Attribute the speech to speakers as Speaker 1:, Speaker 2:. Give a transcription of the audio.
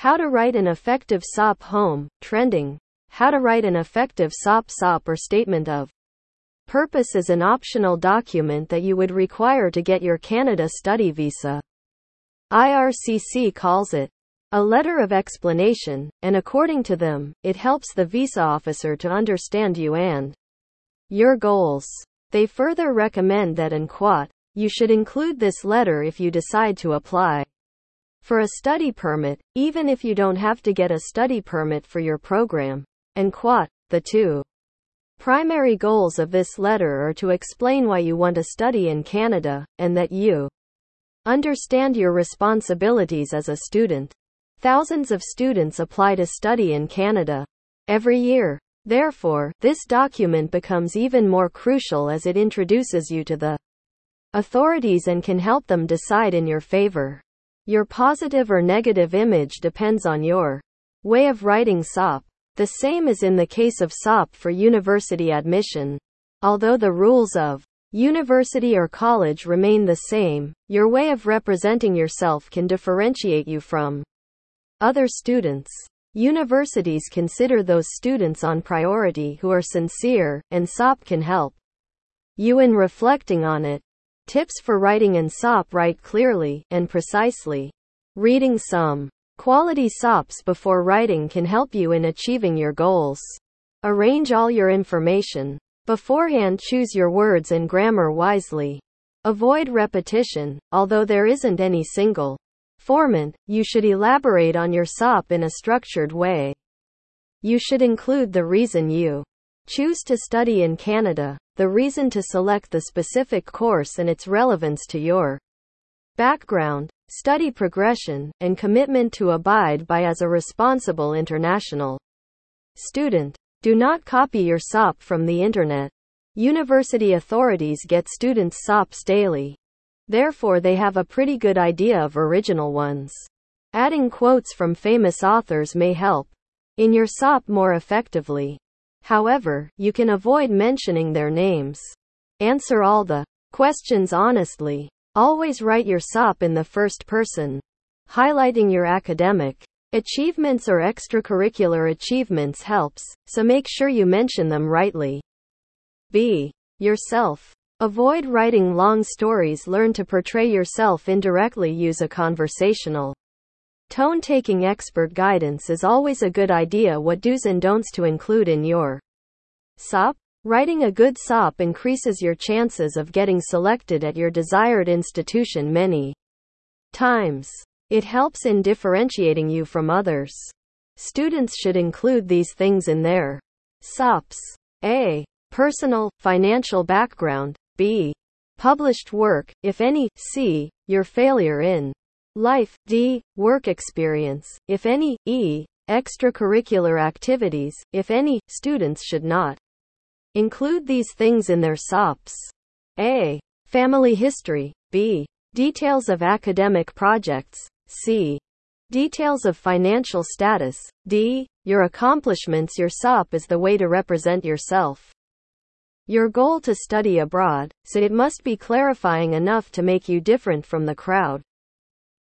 Speaker 1: How to write an effective SOP home, trending. How to write an effective SOP SOP or statement of purpose is an optional document that you would require to get your Canada study visa. IRCC calls it a letter of explanation, and according to them, it helps the visa officer to understand you and your goals. They further recommend that in quote, you should include this letter if you decide to apply for a study permit, even if you don't have to get a study permit for your program. And quote, the two primary goals of this letter are to explain why you want to study in Canada, and that you understand your responsibilities as a student. Thousands of students apply to study in Canada every year. Therefore, this document becomes even more crucial as it introduces you to the authorities and can help them decide in your favor. Your positive or negative image depends on your way of writing SOP. The same is in the case of SOP for university admission. Although the rules of university or college remain the same, your way of representing yourself can differentiate you from other students. Universities consider those students on priority who are sincere, and SOP can help you in reflecting on it. Tips for writing in SOP Write clearly and precisely. Reading some quality SOPs before writing can help you in achieving your goals. Arrange all your information. Beforehand, choose your words and grammar wisely. Avoid repetition, although there isn't any single format, you should elaborate on your SOP in a structured way. You should include the reason you choose to study in Canada, the reason to select the specific course and its relevance to your background, study progression, and commitment to abide by as a responsible international student. Do not copy your SOP from the internet. University authorities get students' SOPs daily. Therefore they have a pretty good idea of original ones. Adding quotes from famous authors may help in your SOP more effectively. However, you can avoid mentioning their names. Answer all the questions honestly. Always write your SOP in the first person, highlighting your academic achievements or extracurricular achievements helps, so make sure you mention them rightly. B. Yourself. Avoid writing long stories. Learn to portray yourself indirectly. Use a conversational tone. Taking expert guidance is always a good idea. What do's and don'ts to include in your SOP? Writing a good SOP increases your chances of getting selected at your desired institution many times. It helps in differentiating you from others. Students should include these things in their SOPs. A. Personal, financial background. B. Published work, if any, C. Your failure in life, D. Work experience, if any, E. Extracurricular activities, if any, students should not include these things in their SOPs. A. Family history, B. Details of academic projects, C. Details of financial status, D. Your accomplishments. Your SOP is the way to represent yourself your goal to study abroad, so it must be clarifying enough to make you different from the crowd.